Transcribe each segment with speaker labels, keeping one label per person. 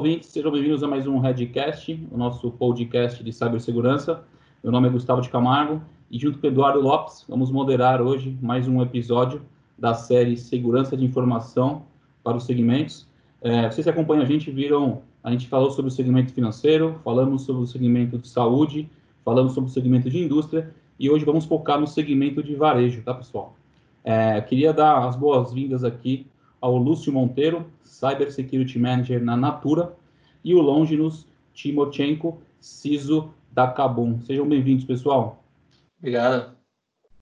Speaker 1: ouvintes, sejam bem-vindos a mais um Redcast, o nosso podcast de cibersegurança. Meu nome é Gustavo de Camargo e junto com Eduardo Lopes vamos moderar hoje mais um episódio da série Segurança de Informação para os segmentos. É, vocês que acompanham a gente viram, a gente falou sobre o segmento financeiro, falamos sobre o segmento de saúde, falamos sobre o segmento de indústria e hoje vamos focar no segmento de varejo, tá pessoal? É, queria dar as boas-vindas aqui ao Lúcio Monteiro, Cyber Security Manager na Natura, e o Longinus Timochenko, CISO da Cabum. Sejam bem-vindos, pessoal.
Speaker 2: Obrigado.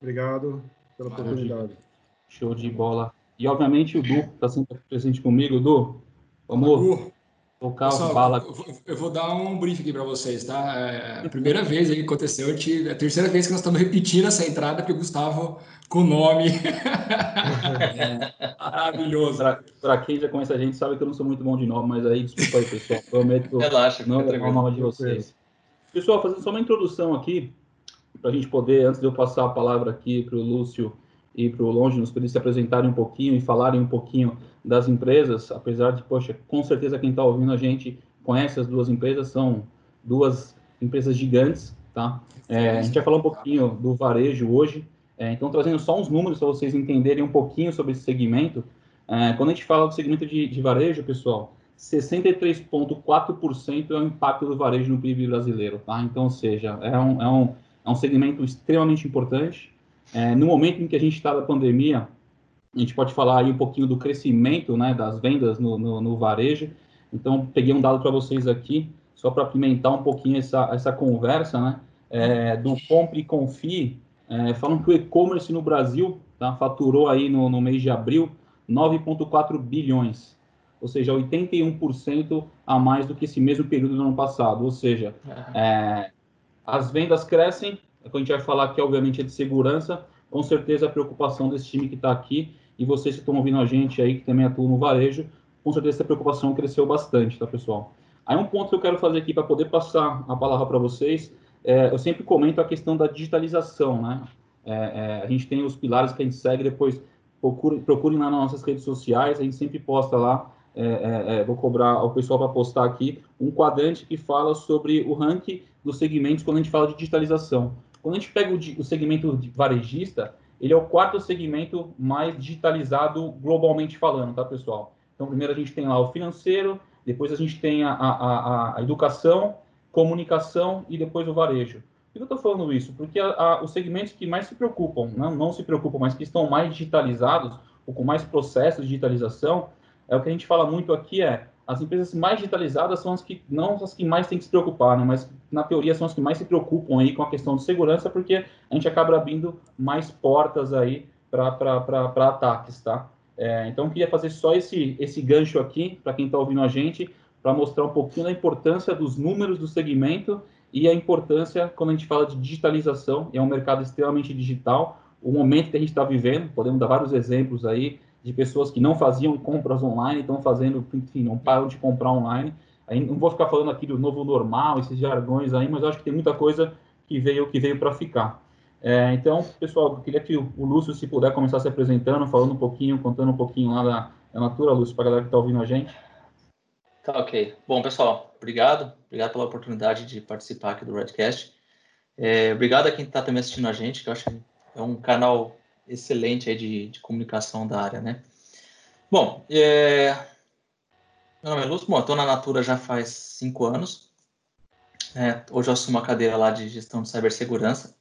Speaker 3: Obrigado pela oportunidade.
Speaker 1: Show de bola. E, obviamente, o Du está sempre presente comigo. Du, vamos tocar Pessoal, bala.
Speaker 2: Eu vou dar um brief aqui para vocês, tá? É a primeira vez aí que aconteceu, é a terceira vez que nós estamos repetindo essa entrada, porque o Gustavo com nome.
Speaker 1: é. Maravilhoso. Para quem já conhece a gente, sabe que eu não sou muito bom de nome, mas aí, desculpa aí, pessoal. Prometo
Speaker 2: Relaxa,
Speaker 1: não levar o nome de vocês. Pessoal, fazendo só uma introdução aqui, para a gente poder, antes de eu passar a palavra aqui para o Lúcio e para o Longe, para eles se apresentarem um pouquinho e falarem um pouquinho das empresas, apesar de, poxa, com certeza quem está ouvindo a gente conhece as duas empresas, são duas empresas gigantes, tá? É, a gente vai falar um pouquinho do varejo hoje, é, então trazendo só uns números para vocês entenderem um pouquinho sobre esse segmento. É, quando a gente fala do segmento de, de varejo, pessoal, 63,4% é o impacto do varejo no PIB brasileiro, tá? Então, ou seja, é um, é um, é um segmento extremamente importante. É, no momento em que a gente está da pandemia, a gente pode falar aí um pouquinho do crescimento né, das vendas no, no, no varejo. Então, peguei um dado para vocês aqui, só para apimentar um pouquinho essa, essa conversa, né? É, do Compre e Confie, é, falam que o e-commerce no Brasil tá, faturou aí no, no mês de abril 9,4 bilhões, ou seja, 81% a mais do que esse mesmo período do ano passado. Ou seja, é, as vendas crescem, a gente vai falar aqui, obviamente, é de segurança, com certeza a preocupação desse time que está aqui e vocês que estão ouvindo a gente aí, que também atuam no varejo, com certeza essa preocupação cresceu bastante, tá, pessoal? Aí um ponto que eu quero fazer aqui para poder passar a palavra para vocês, é, eu sempre comento a questão da digitalização, né? É, é, a gente tem os pilares que a gente segue, depois procurem, procurem lá nas nossas redes sociais, a gente sempre posta lá, é, é, é, vou cobrar o pessoal para postar aqui, um quadrante que fala sobre o ranking dos segmentos quando a gente fala de digitalização. Quando a gente pega o, o segmento varejista, ele é o quarto segmento mais digitalizado globalmente falando, tá, pessoal? Então, primeiro a gente tem lá o financeiro, depois a gente tem a, a, a, a educação, comunicação e depois o varejo. Por que eu estou falando isso? Porque os segmentos que mais se preocupam, não, não se preocupam, mas que estão mais digitalizados, ou com mais processos de digitalização, é o que a gente fala muito aqui é as empresas mais digitalizadas são as que não as que mais têm que se preocupar, né? mas na teoria são as que mais se preocupam aí com a questão de segurança, porque a gente acaba abrindo mais portas aí para ataques, tá? É, então, queria fazer só esse, esse gancho aqui, para quem está ouvindo a gente, para mostrar um pouquinho da importância dos números do segmento e a importância quando a gente fala de digitalização, é um mercado extremamente digital, o momento que a gente está vivendo, podemos dar vários exemplos aí, de pessoas que não faziam compras online, estão fazendo, enfim, não param de comprar online. Aí não vou ficar falando aqui do novo normal, esses jargões aí, mas acho que tem muita coisa que veio que veio para ficar. É, então, pessoal, eu queria que o, Lúcio, se puder, começar se apresentando, falando um pouquinho, contando um pouquinho lá da, da Natura, Lúcio, para a galera que está ouvindo a gente.
Speaker 4: Tá, ok. Bom, pessoal, obrigado. Obrigado pela oportunidade de participar aqui do Redcast. É, obrigado a quem está também assistindo a gente, que eu acho que é um canal excelente aí de, de comunicação da área, né? Bom, é... meu nome é Lúcio, estou na Natura já faz cinco anos. É, hoje eu assumo a cadeira lá de gestão de cibersegurança.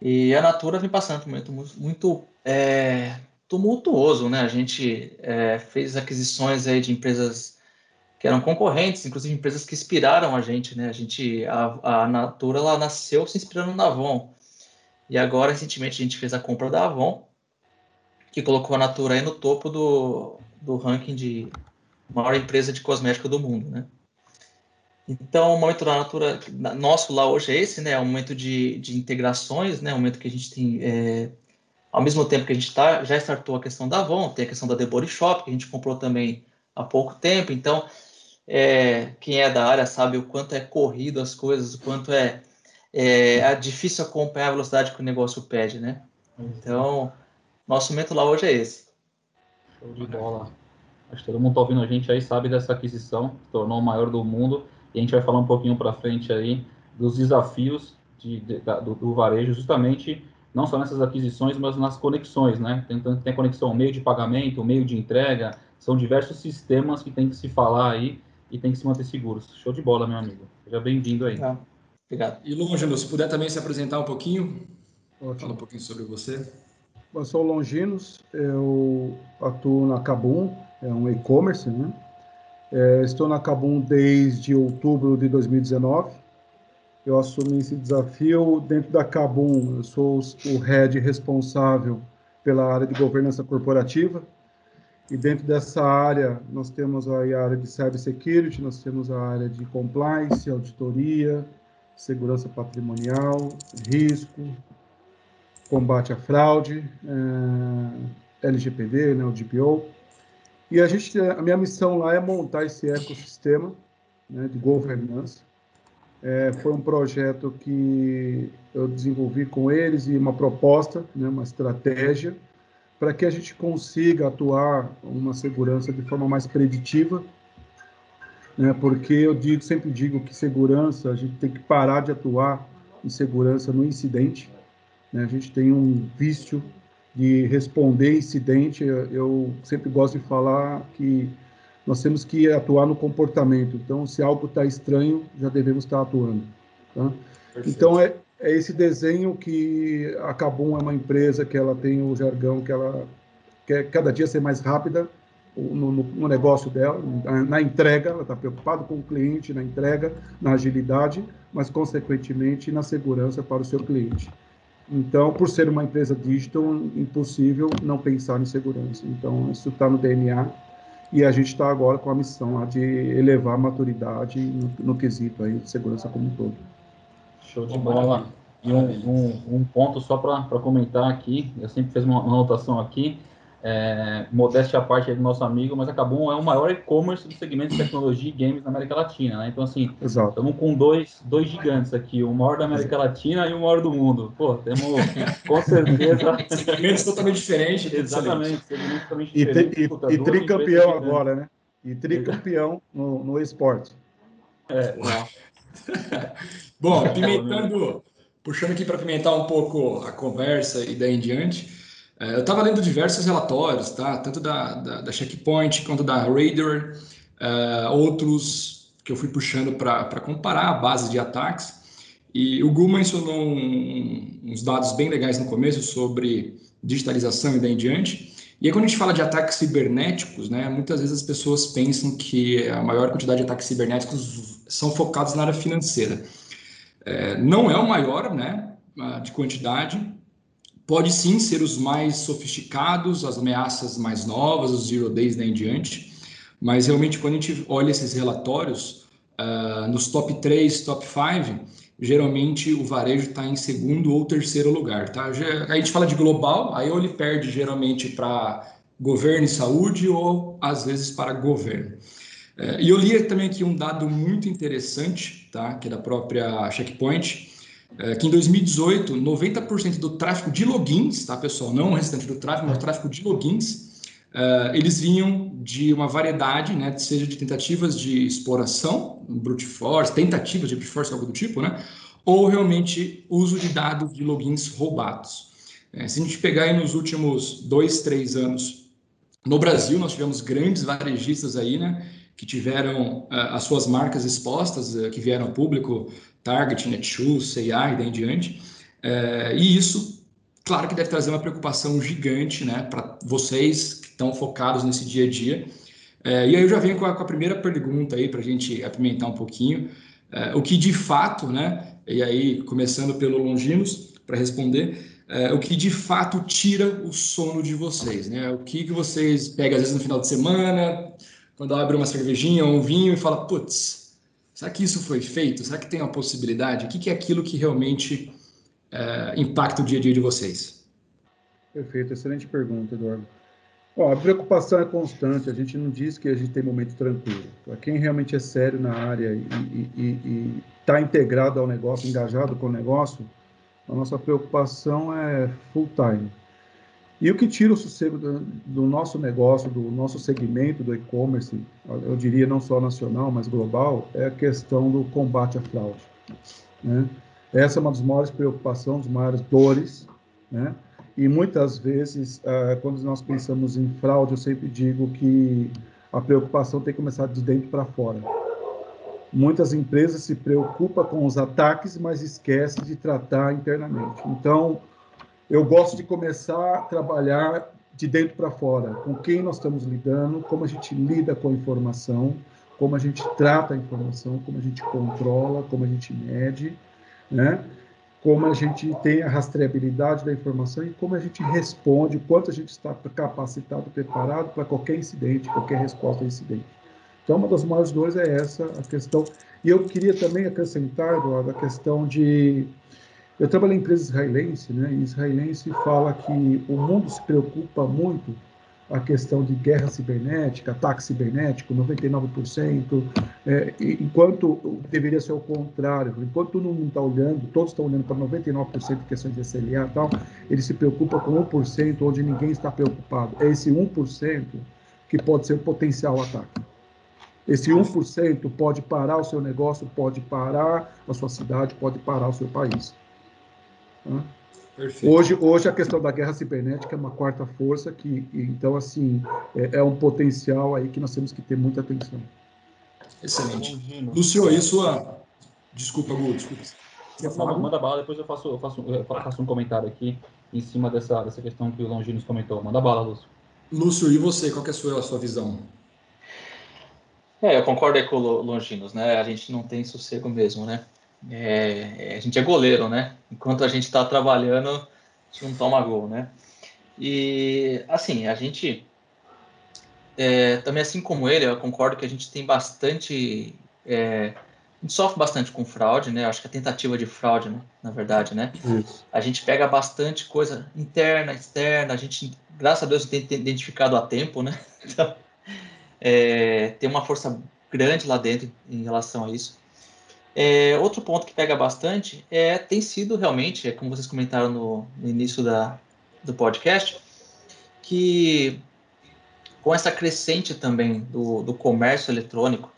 Speaker 4: E a Natura vem passando por um momento muito, muito é, tumultuoso, né? A gente é, fez aquisições aí de empresas que eram concorrentes, inclusive empresas que inspiraram a gente, né? A gente, a, a Natura, ela nasceu se inspirando na Avon. E agora, recentemente, a gente fez a compra da Avon, que colocou a Natura aí no topo do, do ranking de maior empresa de cosmética do mundo, né? Então, o momento da Natura, nosso lá hoje é esse, né? É um momento de, de integrações, né? Um momento que a gente tem, é, ao mesmo tempo que a gente tá, já startou a questão da Avon, tem a questão da The Body Shop, que a gente comprou também há pouco tempo. Então, é, quem é da área sabe o quanto é corrido as coisas, o quanto é é, é difícil acompanhar a velocidade que o negócio pede, né? Então, nosso momento lá hoje é esse.
Speaker 1: Show de bola. Acho que todo mundo está ouvindo a gente aí sabe dessa aquisição, que tornou o maior do mundo. E a gente vai falar um pouquinho para frente aí dos desafios de, de, da, do, do, varejo, justamente não só nessas aquisições, mas nas conexões, né? Tem, tem conexão meio de pagamento, meio de entrega, são diversos sistemas que tem que se falar aí e tem que se manter seguros. Show de bola, meu amigo. Seja bem-vindo aí. Ah,
Speaker 2: obrigado. E Longino, se puder também se apresentar um pouquinho, Ótimo. fala um pouquinho sobre você.
Speaker 3: Eu sou Longinos, eu atuo na Cabum, é um e-commerce, né? É, estou na Cabum desde outubro de 2019. Eu assumi esse desafio dentro da Cabum. Eu sou o head responsável pela área de governança corporativa. E dentro dessa área, nós temos a área de cybersecurity, nós temos a área de compliance, auditoria, segurança patrimonial, risco, combate à fraude, é, LGPD, né, o GPO. E a gente, a minha missão lá é montar esse ecossistema né, de governança. É, foi um projeto que eu desenvolvi com eles e uma proposta, né, uma estratégia para que a gente consiga atuar uma segurança de forma mais preditiva, né, porque eu digo, sempre digo que segurança, a gente tem que parar de atuar em segurança no incidente. Né, a gente tem um vício de responder incidente, eu sempre gosto de falar que nós temos que atuar no comportamento. Então, se algo está estranho, já devemos estar tá atuando. Tá? Então, é, é esse desenho que a Cabum é uma empresa que ela tem o jargão que ela quer cada dia ser mais rápida no, no, no negócio dela, na entrega, ela está preocupada com o cliente, na entrega, na agilidade, mas, consequentemente, na segurança para o seu cliente. Então, por ser uma empresa digital, impossível não pensar em segurança. Então, isso está no DNA e a gente está agora com a missão lá de elevar a maturidade no, no quesito aí de segurança como um todo.
Speaker 1: Show de bola. E um, um, um ponto só para comentar aqui, eu sempre fiz uma anotação aqui, é, modéstia à parte do nosso amigo, mas acabou é o maior e-commerce do segmento de tecnologia e games na América Latina, né? Então, assim, estamos com dois, dois gigantes aqui, o maior da América Latina e o maior do mundo. Pô, temos com certeza.
Speaker 2: segmentos totalmente diferentes.
Speaker 1: Exatamente, segmentos
Speaker 3: totalmente diferentes. E, e, e tricampeão agora, né? E tricampeão no, no esporte.
Speaker 2: É, Bom, pimentando, puxando aqui para pimentar um pouco a conversa e daí em diante. É, eu estava lendo diversos relatórios, tá? tanto da, da, da Checkpoint quanto da Radar, uh, outros que eu fui puxando para comparar a base de ataques. E o Gu mencionou um, uns dados bem legais no começo sobre digitalização e daí em diante. E aí, quando a gente fala de ataques cibernéticos, né, muitas vezes as pessoas pensam que a maior quantidade de ataques cibernéticos são focados na área financeira. É, não é o maior né, de quantidade, pode sim ser os mais sofisticados, as ameaças mais novas, os zero days daí em diante, mas realmente quando a gente olha esses relatórios, uh, nos top 3, top 5, geralmente o varejo está em segundo ou terceiro lugar. Tá? A gente fala de global, aí ele perde geralmente para governo e saúde ou às vezes para governo. Uh, e eu li também aqui um dado muito interessante, tá? que é da própria Checkpoint, é, que em 2018, 90% do tráfego de logins, tá, pessoal? Não o restante do tráfego, mas o tráfego de logins, uh, eles vinham de uma variedade, né, seja de tentativas de exploração, brute force, tentativas de brute force, algo do tipo, né? Ou realmente uso de dados de logins roubados. É, se a gente pegar aí nos últimos dois, três anos, no Brasil, nós tivemos grandes varejistas aí, né? Que tiveram uh, as suas marcas expostas, uh, que vieram ao público, Target, Netshoes, C&A e daí em diante. É, e isso, claro que deve trazer uma preocupação gigante né, para vocês que estão focados nesse dia a dia. É, e aí eu já venho com a, com a primeira pergunta aí para a gente apimentar um pouquinho. O que de fato, né, e aí começando pelo Longinos para responder, o que de fato tira o sono de vocês, né? O que, que vocês pegam às vezes no final de semana, quando abre uma cervejinha ou um vinho e fala, putz, Será que isso foi feito? Será que tem uma possibilidade? O que é aquilo que realmente é, impacta o dia a dia de vocês?
Speaker 3: Perfeito, excelente pergunta, Eduardo. Ó, a preocupação é constante, a gente não diz que a gente tem momento tranquilo. Para quem realmente é sério na área e está integrado ao negócio, engajado com o negócio, a nossa preocupação é full time. E o que tira o sossego do, do nosso negócio, do nosso segmento do e-commerce, eu diria não só nacional, mas global, é a questão do combate à fraude. Né? Essa é uma das maiores preocupações, das maiores dores, né? E muitas vezes, uh, quando nós pensamos em fraude, eu sempre digo que a preocupação tem que começar de dentro para fora. Muitas empresas se preocupam com os ataques, mas esquecem de tratar internamente. Então, eu gosto de começar a trabalhar de dentro para fora, com quem nós estamos lidando, como a gente lida com a informação, como a gente trata a informação, como a gente controla, como a gente mede, né? como a gente tem a rastreabilidade da informação e como a gente responde, quanto a gente está capacitado, preparado para qualquer incidente, qualquer resposta a incidente. Então, uma das maiores dores é essa, a questão. E eu queria também acrescentar, Eduardo, a questão de. Eu trabalhei em empresa israelense, né? E israelense fala que o mundo se preocupa muito a questão de guerra cibernética, ataque cibernético, 99%, é, enquanto deveria ser o contrário, enquanto todo mundo está olhando, todos estão olhando para 99% de questões de SLA e tal, ele se preocupa com 1%, onde ninguém está preocupado. É esse 1% que pode ser o potencial ataque. Esse 1% pode parar o seu negócio, pode parar a sua cidade, pode parar o seu país. Tá? Hoje, hoje a questão da guerra cibernética é uma quarta força que, então, assim, é, é um potencial aí que nós temos que ter muita atenção.
Speaker 2: Excelente. Lúcio, aí sua... Desculpa, Gu, desculpa.
Speaker 1: Manda, manda bala, depois eu faço, eu faço, eu faço um comentário aqui em cima dessa, dessa questão que o Longinos comentou. Manda bala, Lúcio.
Speaker 2: Lúcio, e você? Qual é a sua, a sua visão?
Speaker 4: É, eu concordo com o Longinos, né? A gente não tem sossego mesmo, né? É, a gente é goleiro, né? Enquanto a gente está trabalhando, a gente não toma gol, né? E, assim, a gente, é, também assim como ele, eu concordo que a gente tem bastante, é, a gente sofre bastante com fraude, né? Acho que a tentativa de fraude, né? na verdade, né? Isso. A gente pega bastante coisa interna, externa, a gente, graças a Deus, tem identificado a tempo, né? Então, é, tem uma força grande lá dentro em relação a isso. É, outro ponto que pega bastante é tem sido realmente, é como vocês comentaram no, no início da, do podcast, que com essa crescente também do, do comércio eletrônico,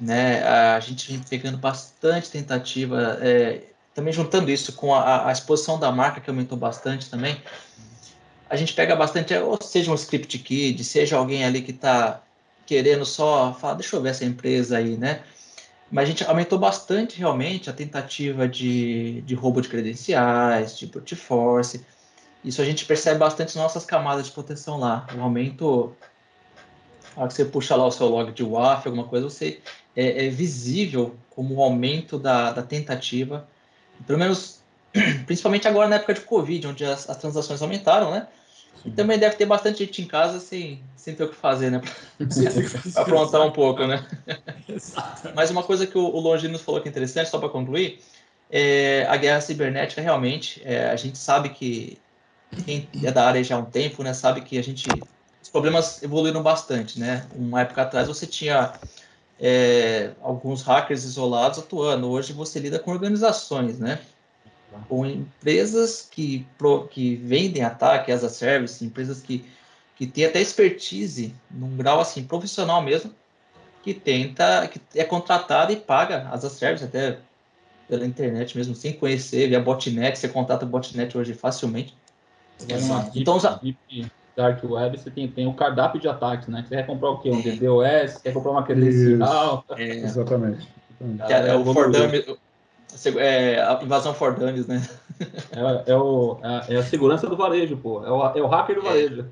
Speaker 4: né, a gente vem pegando bastante tentativa, é, também juntando isso com a, a, exposição da marca, que aumentou bastante também, a gente pega bastante, ou seja um script kid, seja alguém ali que está querendo só falar, deixa eu ver essa empresa aí, né? Mas a gente aumentou bastante realmente a tentativa de, de roubo de credenciais, de brute force. Isso a gente percebe bastante nas nossas camadas de proteção lá. O aumento, a hora que você puxa lá o seu log de WAF, alguma coisa, você é, é visível como o aumento da, da tentativa. Pelo menos, principalmente agora na época de Covid, onde as, as transações aumentaram, né? E também deve ter bastante gente em casa sem, sem ter o que fazer, né? Para aprontar um pouco, né? Mas uma coisa que o, o Longinos falou que é interessante, só para concluir, é a guerra cibernética realmente, é, a gente sabe que quem é da área já há um tempo, né, sabe que a gente os problemas evoluíram bastante, né? Uma época atrás você tinha é, alguns hackers isolados atuando, hoje você lida com organizações, né? Com empresas que, pro, que vendem ataque as a service, empresas que, que têm até expertise num grau assim profissional mesmo, que tenta, que é contratada e paga as a service até pela internet mesmo, sem conhecer, via botnet, você contata botnet hoje facilmente.
Speaker 1: Exato. Então, usa... Deep Dark Web, você tem, tem o cardápio de ataques, né? Você quer comprar o quê? Um DDoS, quer comprar uma credencial.
Speaker 3: É. Exatamente.
Speaker 4: É, é, o For é, a invasão for dummies, né?
Speaker 1: É, é, o, é, a segurança do varejo, pô. É o, é o hacker do varejo.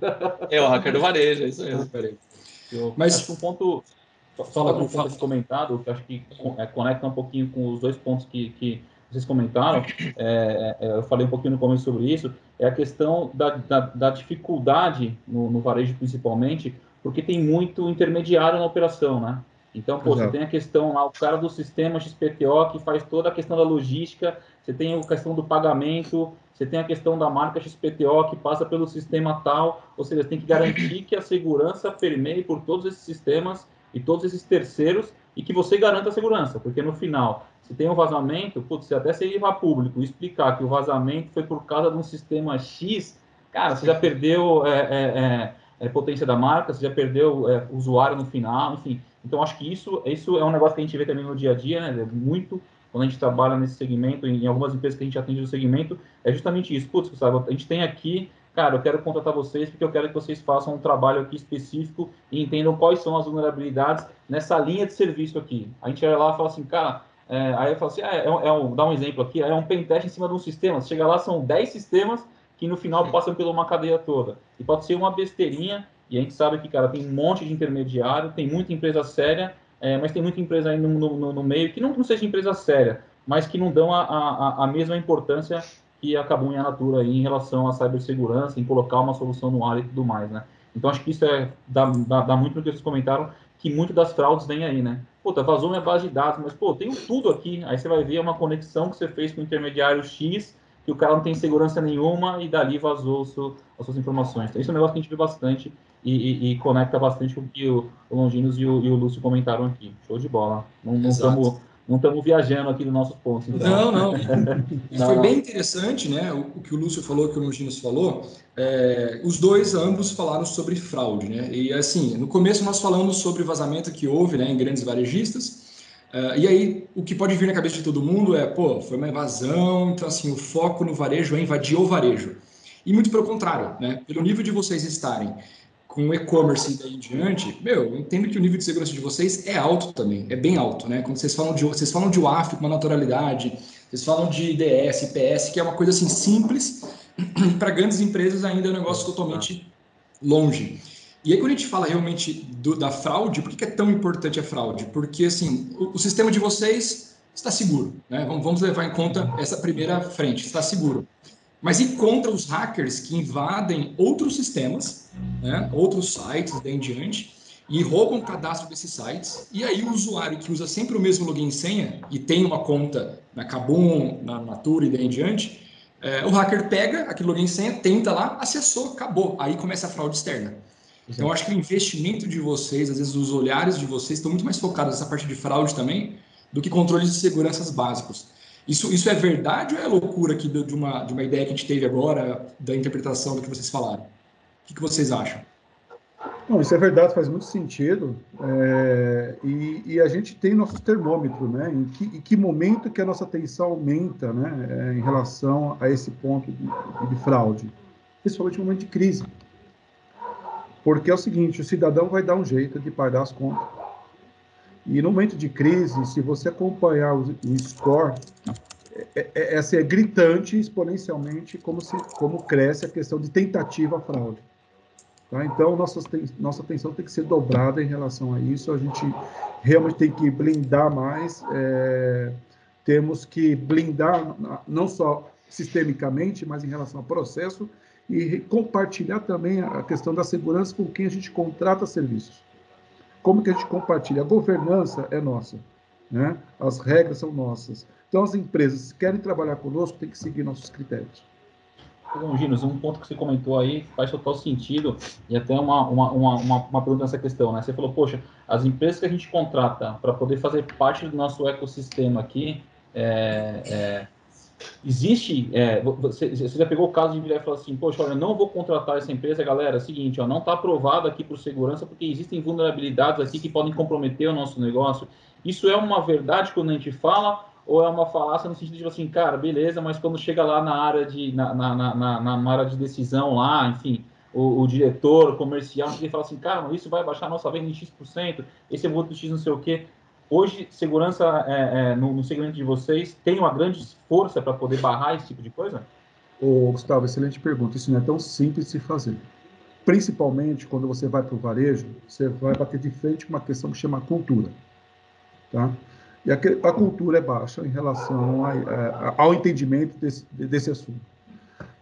Speaker 4: É, o hacker do varejo, é isso mesmo.
Speaker 1: Eu Mas acho que um ponto. Fala um ponto comentado, que acho que é, conecta um pouquinho com os dois pontos que, que vocês comentaram. É, é, eu falei um pouquinho no começo sobre isso. É a questão da, da, da dificuldade no, no varejo, principalmente, porque tem muito intermediário na operação, né? Então, pô, Exato. você tem a questão lá, o cara do sistema XPTO que faz toda a questão da logística, você tem a questão do pagamento, você tem a questão da marca XPTO que passa pelo sistema tal, ou seja, você tem que garantir que a segurança permeie por todos esses sistemas e todos esses terceiros e que você garanta a segurança, porque no final, se tem um vazamento, putz, se até se ir a público explicar que o vazamento foi por causa de um sistema X, cara, você já perdeu é, é, é, é potência da marca, você já perdeu é, usuário no final, enfim. Então, acho que isso, isso é um negócio que a gente vê também no dia a dia, né? Muito quando a gente trabalha nesse segmento, em algumas empresas que a gente atende no segmento, é justamente isso. Putz, Gustavo, a gente tem aqui, cara, eu quero contratar vocês porque eu quero que vocês façam um trabalho aqui específico e entendam quais são as vulnerabilidades nessa linha de serviço aqui. A gente vai lá e fala assim, cara, é, aí eu falo assim, ah, é, é um, dá um exemplo aqui, é um pentest em cima de um sistema. Você chega lá, são 10 sistemas que no final passam por uma cadeia toda. E pode ser uma besteirinha, e a gente sabe que, cara, tem um monte de intermediário, tem muita empresa séria, é, mas tem muita empresa aí no, no, no, meio que não, não seja empresa séria, mas que não dão a, a, a mesma importância que a Kabum e a Natura aí em relação à cibersegurança, em colocar uma solução no ar e tudo mais, né? Então, acho que isso é, dá, dá, dá muito no que vocês comentaram, que muito das fraudes vem aí, né? Puta, vazou minha base de dados, mas, pô, tenho tudo aqui. Aí você vai ver uma conexão que você fez com o intermediário X, que o cara não tem segurança nenhuma e dali vazou seu, as suas informações. Então, isso é um negócio que a gente vê bastante e, e, e conecta bastante com o que o, o Longinos e o, e o Lúcio comentaram aqui. Show de bola. Não estamos não estamos viajando aqui nos nossos pontos.
Speaker 2: Então. Não, não. E foi bem interessante, né? O, o, que o Lúcio falou, o que o Longinos falou. É, os dois, ambos, falaram sobre fraude, né? E assim, no começo nós falamos sobre vazamento que houve né, em grandes varejistas. Uh, e aí, o que pode vir na cabeça de todo mundo é, pô, foi uma evasão, então assim, o foco no varejo é invadir o varejo. E muito pelo contrário, né? Pelo nível de vocês estarem com e-commerce e daí em diante, meu, eu entendo que o nível de segurança de vocês é alto também, é bem alto, né? Quando vocês falam de vocês falam de WAF com uma naturalidade, vocês falam de DS, PS, que é uma coisa assim simples, para grandes empresas ainda é um negócio totalmente longe. E aí quando a gente fala realmente do, da fraude, por que, é tão importante a fraude? Porque assim, o, o sistema de vocês está seguro, né? Vamos, vamos levar em conta essa primeira frente, está seguro. Mas e contra os hackers que invadem outros sistemas, né, outros sites daí em diante, e roubam o cadastro desses sites, e aí o usuário que usa sempre o mesmo login e senha, e tem uma conta na Kabum, na Natura e daí em diante, é, o hacker pega aquele login e senha, tenta lá, acessou, acabou. Aí começa a fraude externa. Então, eu acho que o investimento de vocês, às vezes os olhares de vocês estão muito mais focados nessa parte de fraude também, do que controles de seguranças básicos. Isso, isso é verdade ou é loucura aqui de uma, de uma ideia que a gente teve agora, da interpretação do que vocês falaram? O que, que vocês acham?
Speaker 3: Não, isso é verdade, faz muito sentido. É, e, e, a gente tem nosso termômetro, né? Em que, em que momento que a nossa atenção aumenta, né? É, em relação a esse ponto de, de fraude, principalmente no momento de crise. Porque é o seguinte, o cidadão vai dar um jeito de pagar as contas. E no momento de crise, se você acompanhar o, score, é, é, é, assim, é, gritante exponencialmente como, se, como cresce a questão de tentativa fraude. Tá? Então, nossa, nossa atenção tem que ser dobrada em relação a isso. A gente realmente tem que blindar mais. É, temos que blindar não só sistemicamente, mas em relação ao processo e compartilhar também a questão da segurança com quem a gente contrata serviços. Como que a gente compartilha? A governança é nossa, né? As regras são nossas. Então, as empresas que querem trabalhar conosco têm que seguir nossos critérios.
Speaker 1: Bom, Ginos, um ponto que você comentou aí faz total sentido e até uma, uma, uma, uma, pergunta nessa questão, né? Você falou, poxa, as empresas que a gente contrata para poder fazer parte do nosso ecossistema aqui, é, é, existe, é, você, você, já pegou o caso de virar e falar assim, poxa, olha, não vou contratar essa empresa, galera, é o seguinte, ó, não está aprovado aqui por segurança porque existem vulnerabilidades aqui que podem comprometer o nosso negócio. Isso é uma verdade quando a gente fala ou é uma falácia no sentido de assim, cara, beleza, mas quando chega lá na área de, na, na, na, na área de decisão lá, enfim, o, o diretor comercial, ele fala assim, cara, isso vai baixar a nossa venda em X%, esse é outro X não sei o quê. Hoje, segurança é, é, no, no, segmento de vocês tem uma grande força para poder barrar esse tipo de coisa?
Speaker 3: Ô, Gustavo, excelente pergunta. Isso não é tão simples de se fazer. Principalmente quando você vai para o varejo, você vai bater de frente com uma questão que chama cultura. Tá? E a, cultura é baixa em relação a, a, ao entendimento desse, desse assunto.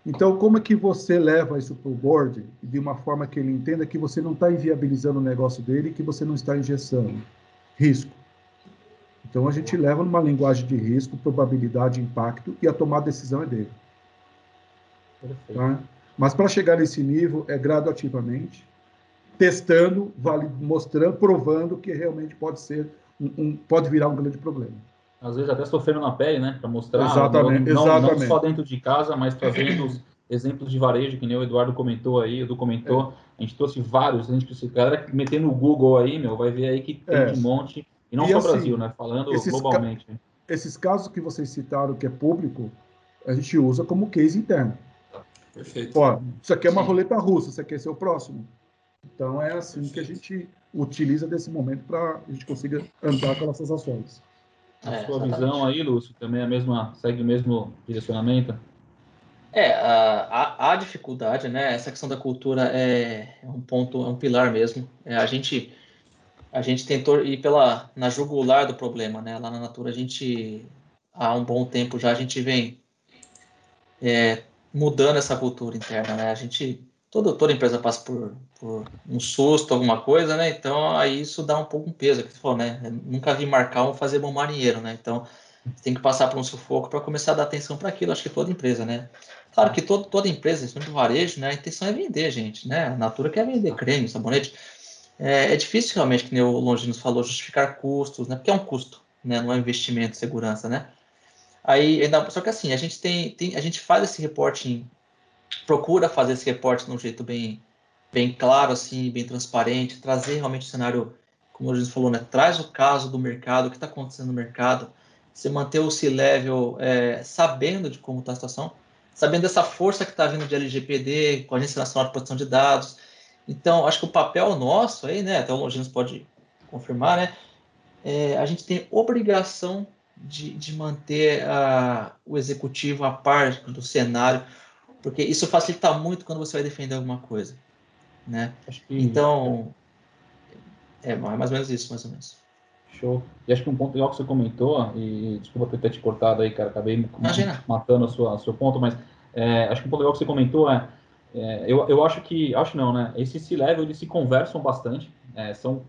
Speaker 3: Então, como é que você leva isso para o board de uma forma que ele entenda que você não está inviabilizando o negócio dele que você não está injeção risco? Então a gente leva numa linguagem de risco, probabilidade, impacto e a tomar decisão é dele. Tá? Mas para chegar nesse nível é gradativamente, testando, vale, mostrando, provando que realmente pode ser um, um, pode virar um grande problema.
Speaker 1: Às vezes até sofrendo na pele, né, para mostrar.
Speaker 3: Exatamente,
Speaker 1: não,
Speaker 3: exatamente.
Speaker 1: não só dentro de casa, mas trazendo os, exemplos de varejo, que nem o Eduardo comentou aí, o Edu comentou, é. a gente trouxe vários, a gente precisa, galera meter no Google aí, meu, vai ver aí que tem é. de monte, e não e só assim, Brasil, né, falando globalmente. Ca
Speaker 3: esses casos que vocês citaram, que é público, a gente usa como case interno.
Speaker 2: Perfeito.
Speaker 3: Ó, isso aqui é uma Sim. roleta russa, isso aqui é seu próximo. Então é assim Perfeito. que a gente utiliza desse momento para a gente consiga andar com nossas ações.
Speaker 1: A é, sua exatamente. visão aí, Lúcio, também é a mesma, segue o mesmo direcionamento?
Speaker 4: É, a, a, dificuldade, né? Essa questão da cultura é, é um ponto, é um pilar mesmo. É, a gente a gente tentou ir pela na jugular do problema, né? Lá na Natura a gente há um bom tempo já a gente vem é, mudando essa cultura interna, né? A gente toda toda empresa passa por, por um susto, alguma coisa, né? Então aí isso dá um pouco um peso, que você falou, né? Eu nunca vi marcar um fazer bom marinheiro, né? Então tem que passar por um sufoco para começar a dar atenção para aquilo. Acho que toda empresa, né? Claro que todo, toda empresa, principalmente varejo, né? A intenção é vender, gente, né? A Natura quer vender creme, sabonete. É, é difícil realmente, que o Longinos falou, justificar custos, né? Porque é um custo, né? Não é um investimento, segurança, né? Aí, só que assim, a gente tem, tem, a gente faz esse reporting, procura fazer esse reporte de um jeito bem, bem claro, assim, bem transparente, trazer realmente o cenário, como o Longinos falou, né? Traz o caso do mercado, o que está acontecendo no mercado, você manter o C-level é, sabendo de como está a situação, sabendo dessa força que está vindo de LGPD, com a Agência Nacional de Proteção de Dados, então, acho que o papel nosso aí, né, até o Longinos pode confirmar, né, é, a gente tem obrigação de, de manter a, o executivo a par do cenário, porque isso facilita muito quando você vai defender alguma coisa, né? Que... Então, é, é mais ou menos isso, mais ou menos.
Speaker 1: Show. E acho que um ponto legal que você comentou, e desculpa ter te cortado aí, cara, acabei Imagina. matando o seu ponto, mas é, acho que um ponto legal que você comentou é é, eu, eu acho que, acho não, né? Esses C-level, eles se conversam bastante, é, são,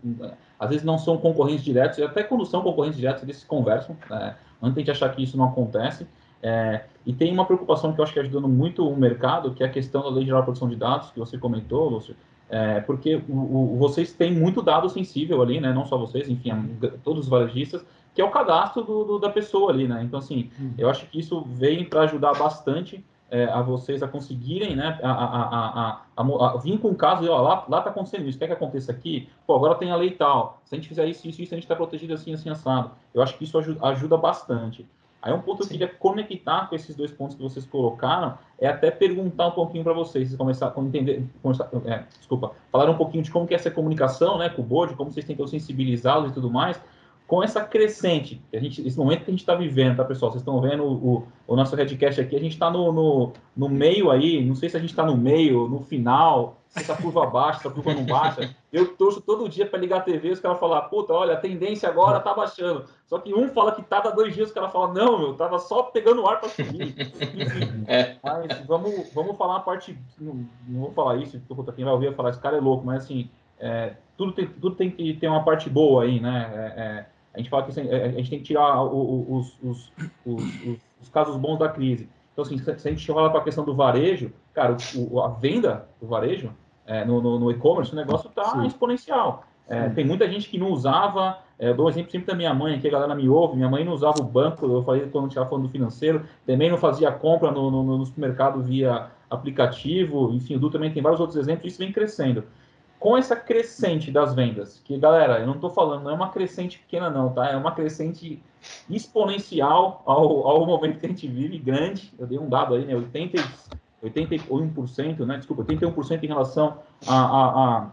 Speaker 1: às vezes não são concorrentes diretos, e até quando são concorrentes diretos, eles se conversam, é, não tente achar que isso não acontece. É, e tem uma preocupação que eu acho que é ajudando muito o mercado, que é a questão da Lei Geral de Proteção de Dados, que você comentou, Lúcio, é, porque o, o, vocês têm muito dado sensível ali, né? Não só vocês, enfim, todos os varejistas, que é o cadastro do, do, da pessoa ali, né? Então, assim, uhum. eu acho que isso vem para ajudar bastante é, a vocês a conseguirem, né, a, a, a, a, vir com o caso e, ó, lá, lá tá acontecendo isso, quer que aconteça aqui? Pô, agora tem a lei tal, se a gente fizer isso, isso, isso, a gente está protegido assim, assim, assado. Eu acho que isso ajuda, ajuda bastante. Aí um ponto que eu queria conectar com esses dois pontos que vocês colocaram é até perguntar um pouquinho para vocês, vocês começar a entender, começar, é, desculpa, falar um pouquinho de como que é essa comunicação, né, com o board, como vocês tentam sensibilizá-los e tudo mais, com essa crescente, a gente, esse momento que a gente está vivendo, tá, pessoal? Vocês estão vendo o, o, nosso Redcast aqui, a gente está no, no, no, meio aí, não sei se a gente está no meio, no final, se essa curva baixa, se a curva não baixa. Eu torço todo dia para ligar a TV e os caras falam, puta, olha, a tendência agora tá baixando. Só que um fala que tá há dois dias, os caras falam, não, meu, tava só pegando ar para subir. Enfim, é. mas vamos, vamos falar a parte, não, não vou falar isso, porque quem vai ouvir vai falar, esse cara é louco, mas assim, é, tudo, tem, tudo tem que ter uma parte boa aí, né? É, é a gente fala que assim, a gente tem que tirar os, os, os, os casos bons da crise. Então, assim, se a gente fala para a questão do varejo, cara, o, a venda do varejo é, no, no, no e-commerce, o negócio está exponencial. É, tem muita gente que não usava, é, eu dou um exemplo sempre da minha mãe, que a galera me ouve, minha mãe não usava o banco, eu falei quando estava falando do financeiro, também não fazia compra no, no, no supermercado via aplicativo, enfim, o Du também tem vários outros exemplos, isso vem crescendo com essa crescente das vendas, que galera, eu não estou falando, não é uma crescente pequena não, tá? É uma crescente exponencial ao, ao momento que a gente vive, grande. Eu dei um dado aí, né? 80, 81%, né? Desculpa, 81% em relação a, a, a,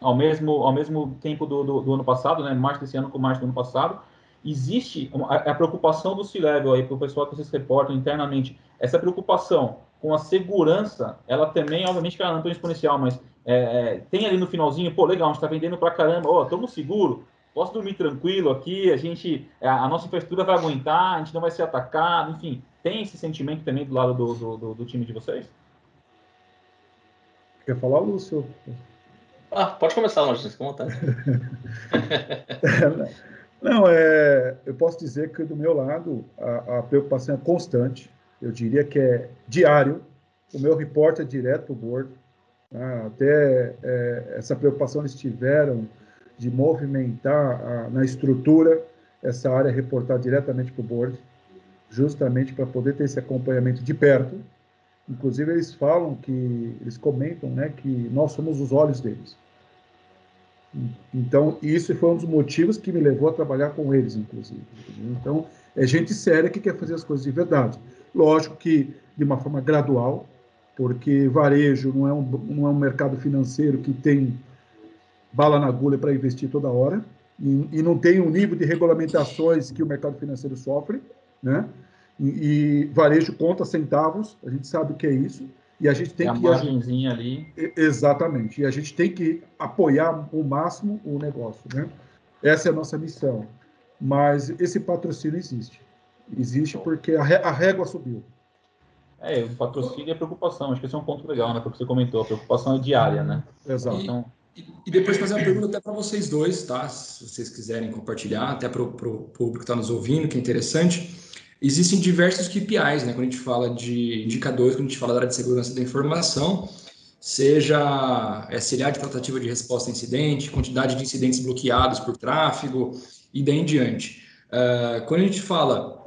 Speaker 1: ao, mesmo, ao mesmo tempo do, do, do, ano passado, né? Março desse ano com março do ano passado. Existe a, a preocupação do C-Level aí, para o pessoal que vocês reportam internamente, essa preocupação com a segurança, ela também, obviamente, que ela não é tão exponencial, mas é, é, tem ali no finalzinho, pô, legal, a gente está vendendo para caramba, ó, estamos seguro, posso dormir tranquilo aqui, a gente, a, a, nossa infraestrutura vai aguentar, a gente não vai ser atacado, enfim, tem esse sentimento também do lado do, do, do, do time de vocês?
Speaker 3: Quer falar, Lúcio?
Speaker 4: Ah, pode começar, Lúcio, com vontade.
Speaker 3: não, é, eu posso dizer que do meu lado a, a preocupação é constante, eu diria que é diário. O meu repórter é direto para o board. Tá? Até é, essa preocupação eles tiveram de movimentar a, na estrutura essa área, reportar diretamente para o board, justamente para poder ter esse acompanhamento de perto. Inclusive, eles falam que, eles comentam, né, que nós somos os olhos deles. Então, isso foi um dos motivos que me levou a trabalhar com eles, inclusive. Então, é gente séria que quer fazer as coisas de verdade. Lógico que de uma forma gradual, porque varejo não é um, não é um mercado financeiro que tem bala na agulha para investir toda hora, e, e, não tem o nível de regulamentações que o mercado financeiro sofre, né? E, e, varejo conta centavos, a gente sabe o que é isso, e a gente tem, tem
Speaker 1: que... A margenzinha ali.
Speaker 3: Exatamente, e a gente tem que apoiar o máximo o negócio, né? Essa é a nossa missão. Mas esse patrocínio existe. Existe porque a, a régua subiu.
Speaker 1: É, o patrocínio e a preocupação. Acho que esse é um ponto legal, né? Porque você comentou, a preocupação é diária, né?
Speaker 3: Exato.
Speaker 2: Então... E, e depois fazer uma pergunta até para vocês dois, tá? Se vocês quiserem compartilhar, até para o público que está nos ouvindo, que é interessante. Existem diversos KPIs, né? Quando a gente fala de indicadores, quando a gente fala da área de segurança da informação, seja SLA de tratativa de resposta a incidente, quantidade de incidentes bloqueados por tráfego e daí em diante. Uh, quando a gente fala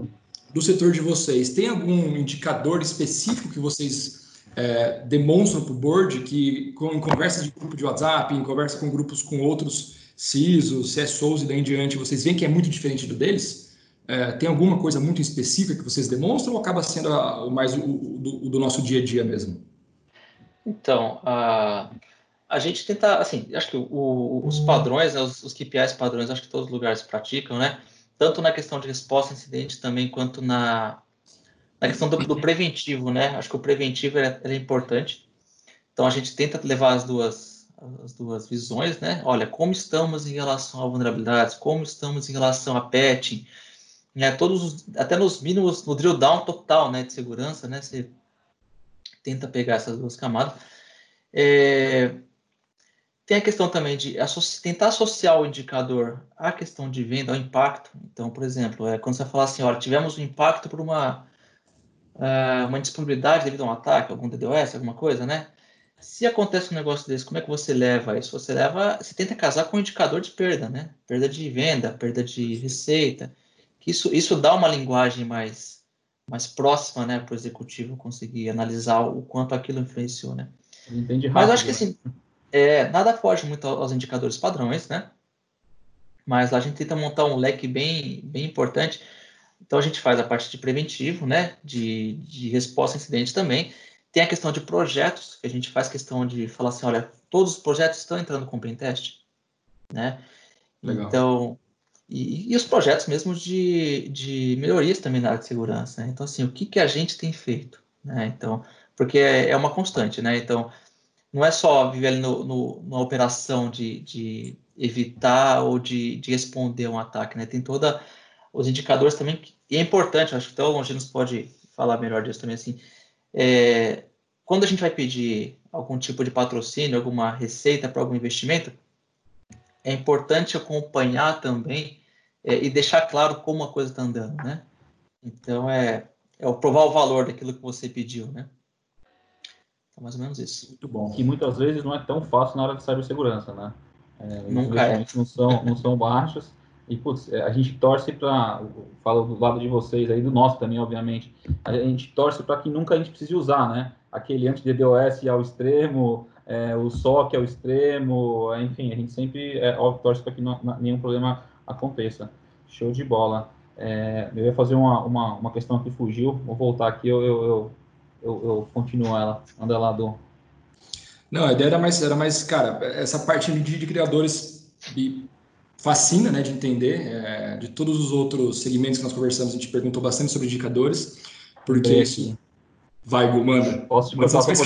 Speaker 2: do setor de vocês, tem algum indicador específico que vocês é, demonstram para o board que com, em conversas de grupo de WhatsApp, em conversa com grupos com outros CISOs, CSOs e daí em diante, vocês veem que é muito diferente do deles? É, tem alguma coisa muito específica que vocês demonstram ou acaba sendo a, o mais o, o, do, o, do, nosso dia a dia mesmo?
Speaker 4: Então, a, a gente tenta, assim, acho que os padrões, né, os, os KPIs padrões, acho que todos os lugares praticam, né? Tanto na questão de resposta a incidente também quanto na, na questão do, do preventivo, né? Acho que o preventivo é, é, importante. Então a gente tenta levar as duas as duas visões, né? Olha, como estamos em relação a vulnerabilidades, como estamos em relação a patching, né? Todos os, até nos mínimos no drill down total, né, de segurança, né? Você tenta pegar essas duas camadas. É, tem a questão também de tentar associar o indicador à questão de venda, ao impacto. Então, por exemplo, é, quando você fala assim, olha, tivemos um impacto por uma, uh, uma disponibilidade devido a um ataque, algum DDoS, alguma coisa, né? Se acontece um negócio desse, como é que você leva isso? Você leva, você tenta casar com o indicador de perda, né? Perda de venda, perda de receita. Isso, isso dá uma linguagem mais, mais próxima, né, para o executivo conseguir analisar o quanto aquilo influenciou, né?
Speaker 1: Entendi rápido.
Speaker 4: Mas acho que assim, é, nada foge muito aos indicadores padrões, né? Mas lá a gente tenta montar um leque bem, bem importante. Então a gente faz a parte de preventivo, né? De, de resposta a incidente também. Tem a questão de projetos, que a gente faz questão de falar assim, olha, todos os projetos estão entrando com pen test, né? Legal. Então, e, e, os projetos mesmo de, de melhorias também na área de segurança, né? Então, assim, o que, que a gente tem feito, né? Então, porque é, é uma constante, né? Então, não é só viver ali numa operação de, de evitar ou de, de responder a um ataque, né? Tem toda os indicadores também, e é importante, acho que até o Longinos pode falar melhor disso também, assim, é, quando a gente vai pedir algum tipo de patrocínio, alguma receita para algum investimento, é importante acompanhar também é, e deixar claro como a coisa está andando, né? Então, é, é o provar o valor daquilo que você pediu, né? É mais ou menos isso.
Speaker 1: Muito bom. Que muitas vezes não é tão fácil na área de cibersegurança, né?
Speaker 4: É, Nunca é.
Speaker 1: Não são, não são baixos. E, putz, é, a gente torce para. Falo do lado de vocês aí, do nosso também, obviamente. A gente torce para que nunca a gente precise usar, né? Aquele anti-DDoS ao extremo, é, o SOC ao extremo, enfim, a gente sempre é, torce para que não, nenhum problema aconteça. Show de bola. É, eu ia fazer uma, uma, uma questão que fugiu, vou voltar aqui, eu, eu, eu eu, eu continuo ela, anda lá do.
Speaker 2: Não, a ideia era mais, era mais, cara, essa parte de, de criadores me fascina, né, de entender. É, de todos os outros segmentos que nós conversamos, a gente perguntou bastante sobre indicadores, porque isso. Vai, Gu, manda.
Speaker 1: Posso te contar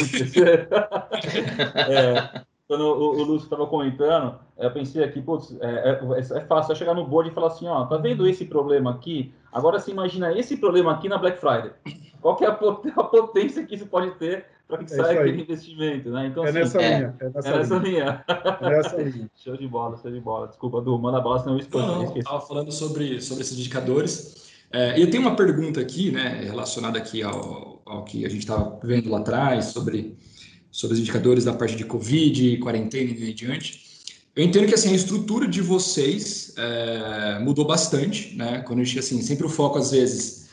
Speaker 1: é, quando o, o Lúcio estava comentando, eu pensei aqui, putz, é, é, é fácil chegar no board e falar assim, ó, tá vendo esse problema aqui? Agora você imagina esse problema aqui na Black Friday. Qual que é a potência que isso pode ter para que é saia aquele investimento, né?
Speaker 3: Então, é, assim, nessa é, linha,
Speaker 1: é nessa, é nessa linha. linha.
Speaker 3: É nessa linha.
Speaker 1: show de bola, show de bola. Desculpa, Du, manda a bola, senão eu
Speaker 2: não, estava falando sobre, sobre esses indicadores. É, e eu tenho uma pergunta aqui, né, relacionada aqui ao, ao que a gente estava vendo lá atrás, sobre, sobre os indicadores da parte de Covid, quarentena e diante. Eu entendo que assim, a estrutura de vocês é, mudou bastante, né? Quando a gente, assim, sempre o foco, às vezes,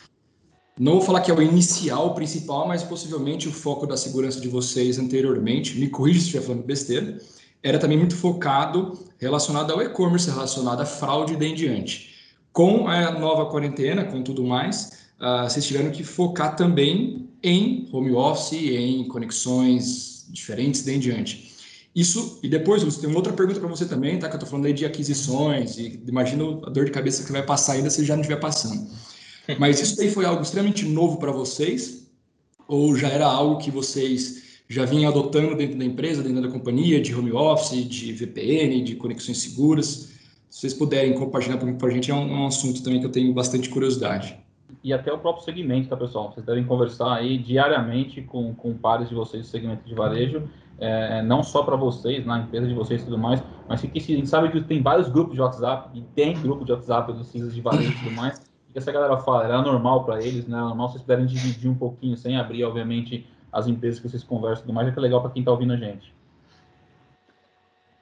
Speaker 2: não vou falar que é o inicial, o principal, mas possivelmente o foco da segurança de vocês anteriormente, me corrija se estiver falando besteira, era também muito focado relacionado ao e-commerce, relacionado à fraude e daí em diante. Com a nova quarentena, com tudo mais, uh, vocês tiveram que focar também em home office, em conexões diferentes daí em diante. Isso, e depois, você tem uma outra pergunta para você também, tá? Que eu estou falando aí de aquisições, e imagino a dor de cabeça que vai passar ainda se já não estiver passando. Mas isso daí foi algo extremamente novo para vocês? Ou já era algo que vocês já vinham adotando dentro da empresa, dentro da companhia, de home office, de VPN, de conexões seguras? Se vocês puderem compartilhar com a gente, é um, é um assunto também que eu tenho bastante curiosidade
Speaker 1: e até o próprio segmento, tá, pessoal? Vocês devem conversar aí diariamente com, com pares de vocês do segmento de varejo, é, não só para vocês, na empresa de vocês e tudo mais, mas que a gente sabe que tem vários grupos de WhatsApp, e tem grupo de WhatsApp dos CISAs de varejo e tudo mais, e que essa galera fala, era normal para eles, né? Era normal vocês puderem dividir um pouquinho, sem abrir, obviamente, as empresas que vocês conversam e tudo mais, é que é legal para quem está ouvindo a gente.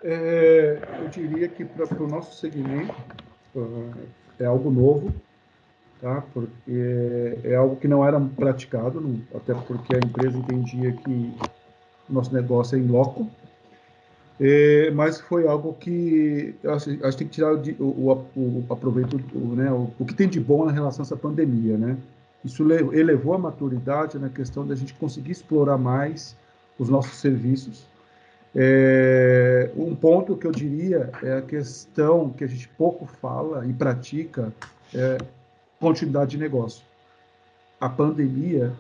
Speaker 3: É, eu diria que para o nosso segmento uh, é algo novo, tá? Porque é algo que não era praticado, até porque a empresa entendia que o nosso negócio é em loco, é, mas foi algo que a gente tem que tirar o, o, o, o né, o, o, que tem de bom na relação a essa pandemia, né? Isso elevou a maturidade na questão da gente conseguir explorar mais os nossos serviços. É, um ponto que eu diria é a questão que a gente pouco fala e pratica é continuidade de negócio. A pandemia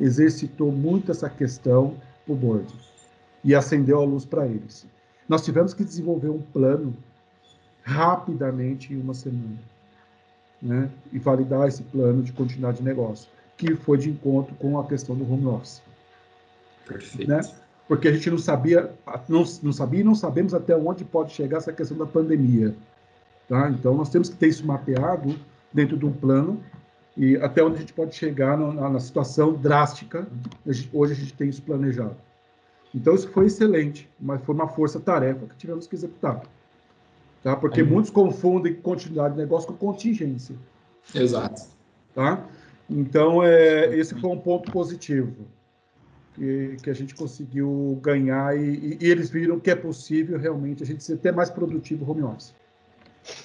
Speaker 3: exercitou muito essa questão para o board e acendeu a luz para eles. Nós tivemos que desenvolver um plano rapidamente em uma semana, né? E validar esse plano de continuidade de negócio, que foi de encontro com a questão do home office. Perfeito. Né? Porque a gente não sabia, não, não sabia e não sabemos até onde pode chegar essa questão da pandemia. Tá? Então, nós temos que ter isso mapeado dentro de um plano e até onde a gente pode chegar na, na situação drástica. Hoje a gente tem isso planejado. Então isso foi excelente, mas foi uma força-tarefa que tivemos que executar. Tá? Porque Aí. muitos confundem continuidade de negócio com contingência.
Speaker 2: Exato.
Speaker 3: Tá? Então, é, esse foi um ponto positivo que, que a gente conseguiu ganhar e, e, eles viram que é possível realmente a gente ser até mais produtivo home office.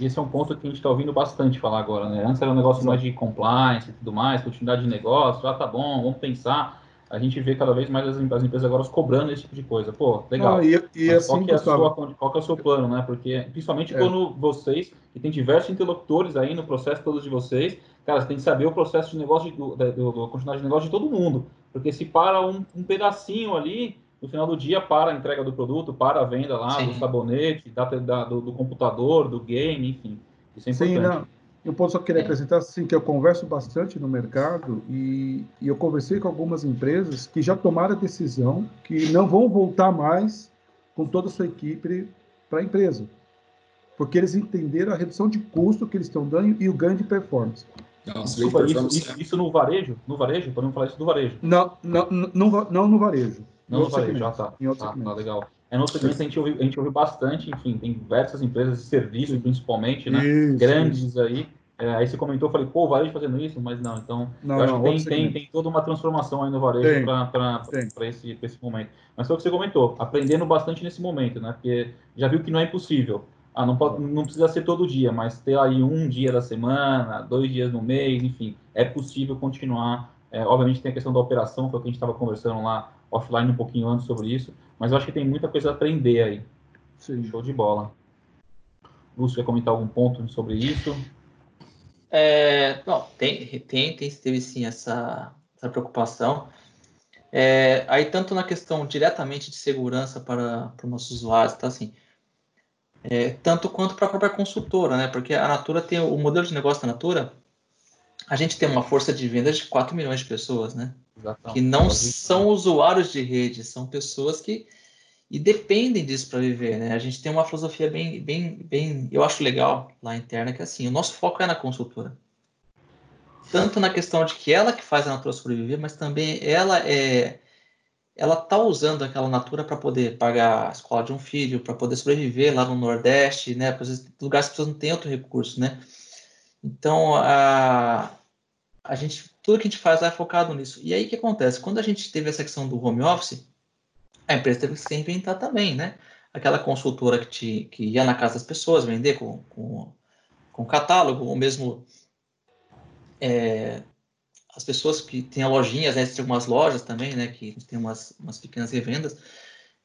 Speaker 1: Esse é um ponto que a gente está ouvindo bastante falar agora, né? Antes era um negócio mais de compliance e tudo mais, continuidade de negócio, ah, tá bom, vamos pensar. A gente vê cada vez mais as, as empresas agora cobrando esse tipo de coisa. Pô, legal. e, e assim, qual, que é sua, qual que é o seu plano, né? Porque, principalmente é. quando vocês, que tem diversos interlocutores aí no processo todos de vocês, cara, você tem que saber o processo de negócio, de, do, do, do continuidade de negócio de todo mundo. Porque se para um, um pedacinho ali, no final do dia para a entrega do produto, para a venda lá Sim. do sabonete, da, da do, do, computador, do game, enfim. Isso é importante. Sim, não.
Speaker 3: Eu posso só querer acrescentar assim que eu converso bastante no mercado e, e, eu conversei com algumas empresas que já tomaram a decisão que não vão voltar mais com toda a sua equipe para a empresa, porque eles entenderam a redução de custo que eles estão dando e o ganho de performance.
Speaker 1: Nossa, Desculpa, isso, isso, isso, no varejo? No varejo? Podemos falar isso do varejo?
Speaker 3: Não, não, não, não no varejo.
Speaker 1: Não no varejo, já tá. Em outro tá, tá, legal. É, no segmento a gente, ouviu, a gente ouviu bastante, enfim, tem diversas empresas de serviço, principalmente, né? Isso, grandes isso. aí. É, aí você comentou, eu falei, pô, o varejo fazendo isso, mas não, então não, eu acho não, que tem, tem, tem, toda uma transformação aí no varejo para esse, esse momento. Mas foi o que você comentou, aprendendo bastante nesse momento, né? Porque já viu que não é impossível. Ah, não, pode, não precisa ser todo dia, mas ter aí um dia da semana, dois dias no mês, enfim, é possível continuar. É, obviamente tem a questão da operação, foi o que a gente estava conversando lá offline um pouquinho antes sobre isso, mas eu acho que tem muita coisa a aprender aí. Sim. Show de bola. Lúcio, quer comentar algum ponto sobre isso?
Speaker 4: É, não, tem, tem, tem, teve sim essa, essa preocupação. É, aí, tanto na questão diretamente de segurança para, para os nossos usuários, tá assim, é, tanto quanto para a própria consultora, né? Porque a Natura tem o modelo de negócio da Natura, a gente tem uma força de vendas de 4 milhões de pessoas, né? Exatamente. Que não são usuários de rede, são pessoas que e dependem disso para viver, né? A gente tem uma filosofia bem, bem, bem, eu acho legal lá interna que é assim, o nosso foco é na consultora, tanto na questão de que ela que faz a Natura sobreviver, mas também ela é, ela tá usando aquela Natura para poder pagar a escola de um filho, para poder sobreviver lá no Nordeste, né? Porque lugares que as pessoas não têm outro recurso, né? Então a a gente tudo que a gente faz é focado nisso. E aí o que acontece? Quando a gente teve essa questão do home office, a empresa teve que se reinventar também, né? Aquela consultora que, te, que ia na casa das pessoas vender com, com, com catálogo, ou mesmo é, as pessoas que têm lojinhas, né, tem algumas lojas também, né, que tem umas, umas pequenas revendas,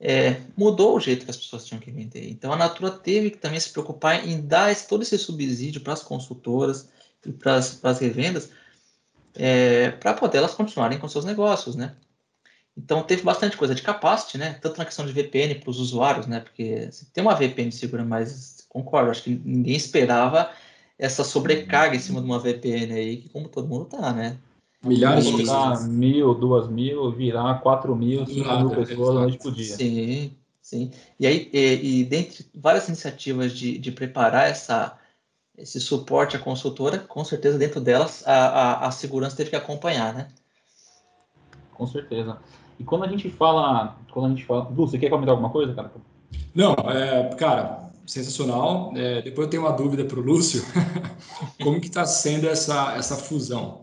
Speaker 4: é, mudou o jeito que as pessoas tinham que vender. Então a Natura teve que também se preocupar em dar esse, todo esse subsídio para as consultoras e para as revendas, é, para poder elas continuarem com seus negócios, né? Então teve bastante coisa de capacity, né? Tanto na questão de VPN para os usuários, né? Porque se tem uma VPN segura, mas concordo, acho que ninguém esperava essa sobrecarga em cima de uma VPN aí, que como todo mundo tá, né?
Speaker 1: Milhares de pessoas. mil, duas mil, virar quatro mil, cinco mil pessoas noite por dia.
Speaker 4: Sim, sim. E aí, e, e dentre várias iniciativas de, de preparar essa, esse suporte à consultora, com certeza dentro delas a, a, a segurança teve que acompanhar, né?
Speaker 1: Com certeza. E quando a gente fala, quando a gente fala, Du, você quer comentar alguma coisa, cara?
Speaker 2: Não, é, cara, sensacional. É, depois eu tenho uma dúvida para o Lúcio, como que está sendo essa essa fusão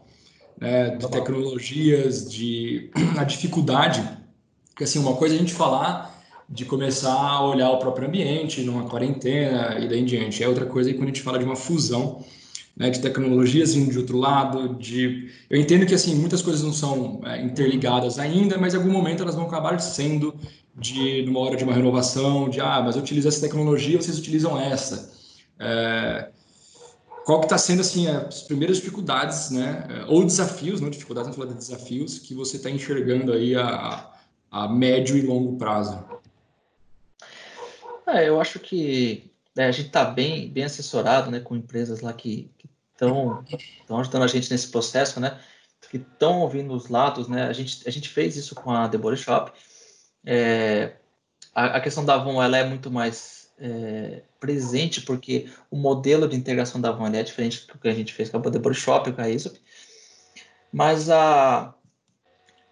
Speaker 2: né, de tecnologias, de a dificuldade, porque assim uma coisa é a gente falar de começar a olhar o próprio ambiente numa quarentena e daí em diante. É outra coisa quando a gente fala de uma fusão né, de tecnologias vindo de outro lado, de eu entendo que assim muitas coisas não são é, interligadas ainda, mas em algum momento elas vão acabar sendo de numa hora de uma renovação, de ah, mas eu utilizo essa tecnologia, vocês utilizam essa. É, qual que está sendo assim as primeiras dificuldades, né, é, ou desafios, não dificuldades, não falar de desafios que você está enxergando aí a, a médio e longo prazo?
Speaker 4: É, eu acho que é, a gente está bem, bem assessorado, né, com empresas lá que estão ajudando a gente nesse processo, né, que estão ouvindo os lados, né, a gente, a gente fez isso com a The Body Shop, é, a, a, questão da Avon, ela é muito mais é, presente, porque o modelo de integração da Avon é diferente do que a gente fez com a The Body Shop, com a Aesop, mas a,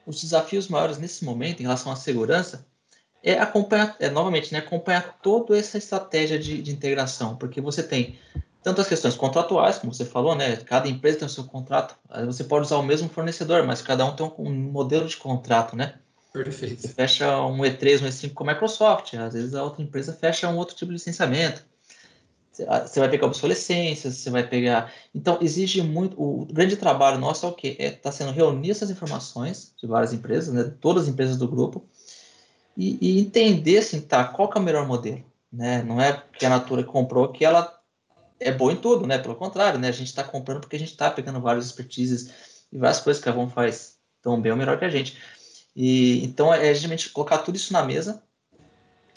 Speaker 4: os desafios maiores nesse momento, em relação à segurança, é acompanhar, é, novamente, né, acompanhar toda essa estratégia de, de, integração, porque você tem tanto as questões contratuais, como você falou, né, cada empresa tem o seu contrato, você pode usar o mesmo fornecedor, mas cada um tem um, modelo de contrato, né?
Speaker 2: Perfeito.
Speaker 4: Você fecha um E3, um E5 com a Microsoft, às vezes a outra empresa fecha um outro tipo de licenciamento. Você vai pegar obsolescência, você vai pegar. Então, exige muito. O grande trabalho nosso é o quê? Está é, tá sendo reunir essas informações de várias empresas, né, todas as empresas do grupo, e, e, entender assim, tá, qual é o melhor modelo. Né? Não é que a Natura comprou que ela é boa em tudo, né? Pelo contrário, né? A gente está comprando porque a gente está pegando várias expertises e várias coisas que a Avon faz tão bem ou melhor que a gente. E então é justamente colocar tudo isso na mesa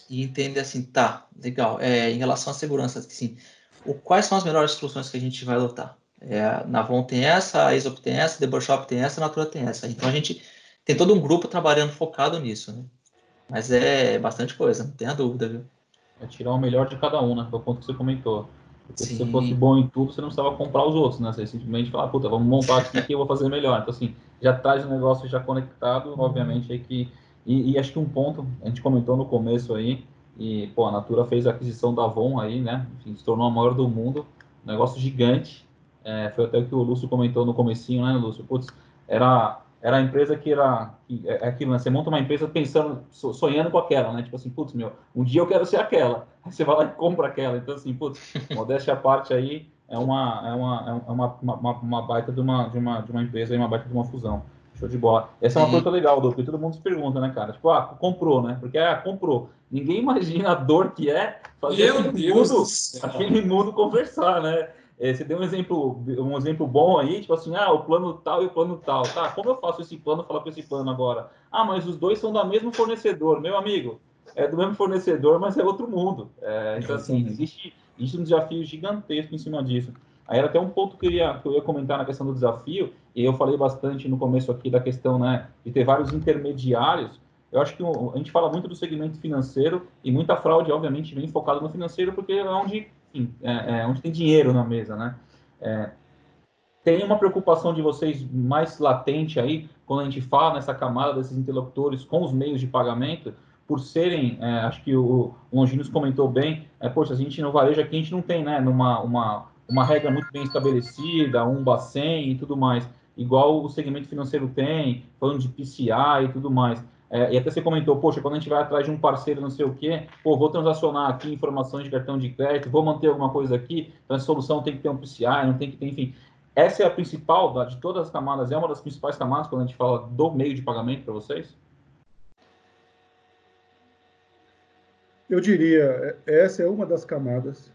Speaker 4: e entender assim, tá, legal. É, em relação à segurança, assim, o, quais são as melhores soluções que a gente vai adotar? É, na Avon tem essa, a Isop tem essa, a The Shop tem essa, a Natura tem essa. Então a gente tem todo um grupo trabalhando focado nisso, né? Mas é bastante coisa, não tenha dúvida, viu?
Speaker 1: É tirar o melhor de cada um, né? Foi o ponto que você comentou. Porque Sim. se você fosse bom em tudo, você não precisava comprar os outros, né? Você simplesmente fala, puta, vamos montar aqui que eu vou fazer melhor. Então, assim, já traz o negócio já conectado, obviamente, aí que... E, e, acho que um ponto, a gente comentou no começo aí, e, pô, a Natura fez a aquisição da Avon aí, né? Enfim, se tornou a maior do mundo, um negócio gigante. É, foi até o que o Lúcio comentou no comecinho, né, Lúcio? Putz, era era a empresa que era que, é, é aquilo, né? Você monta uma empresa pensando, sonhando com aquela, né? Tipo assim, putz, meu, um dia eu quero ser aquela. Aí você vai lá e compra aquela. Então, assim, putz, modéstia à parte aí, é uma, é uma, é uma, uma, uma, baita de uma, de, uma, de uma empresa e uma baita de uma fusão. Show de bola. Essa é uma coisa legal, do que todo mundo se pergunta, né, cara? Tipo, ah, comprou, né? Porque, ah, comprou. Ninguém imagina a dor que é fazer
Speaker 2: Meu aquele, Deus mundo,
Speaker 1: aquele mundo conversar, né? É, você deu um exemplo, um exemplo bom aí, tipo assim, ah, o plano tal e o plano tal. Tá, como eu faço esse plano, falar com esse plano agora? Ah, mas os dois são do mesmo fornecedor. Meu amigo, é do mesmo fornecedor, mas é outro mundo. É, então, assim, existe, existe um desafio gigantesco em cima disso. Aí era até um ponto que eu, ia, que eu ia comentar na questão do desafio, e eu falei bastante no começo aqui da questão né, de ter vários intermediários. Eu acho que a gente fala muito do segmento financeiro e muita fraude, obviamente, vem focada no financeiro, porque é onde enfim, é, é, onde tem dinheiro na mesa, né? É, tem uma preocupação de vocês mais latente aí, quando a gente fala nessa camada desses interlocutores com os meios de pagamento, por serem, é, acho que o, o Longinos comentou bem, é, poxa, a gente no varejo aqui, a gente não tem, né, numa, uma, uma regra muito bem estabelecida, um bacen e tudo mais. igual o segmento financeiro tem, falando de PCI e tudo mais. É, e até você comentou, poxa, quando a gente vai atrás de um parceiro não sei o quê, pô, vou transacionar aqui informações de cartão de crédito, vou manter alguma coisa aqui, então a solução tem que ter um PCI, não tem que ter, enfim. Essa é a principal, de todas as camadas, é uma das principais camadas quando a gente fala do meio de pagamento para vocês?
Speaker 3: Eu diria, é, essa é uma das camadas.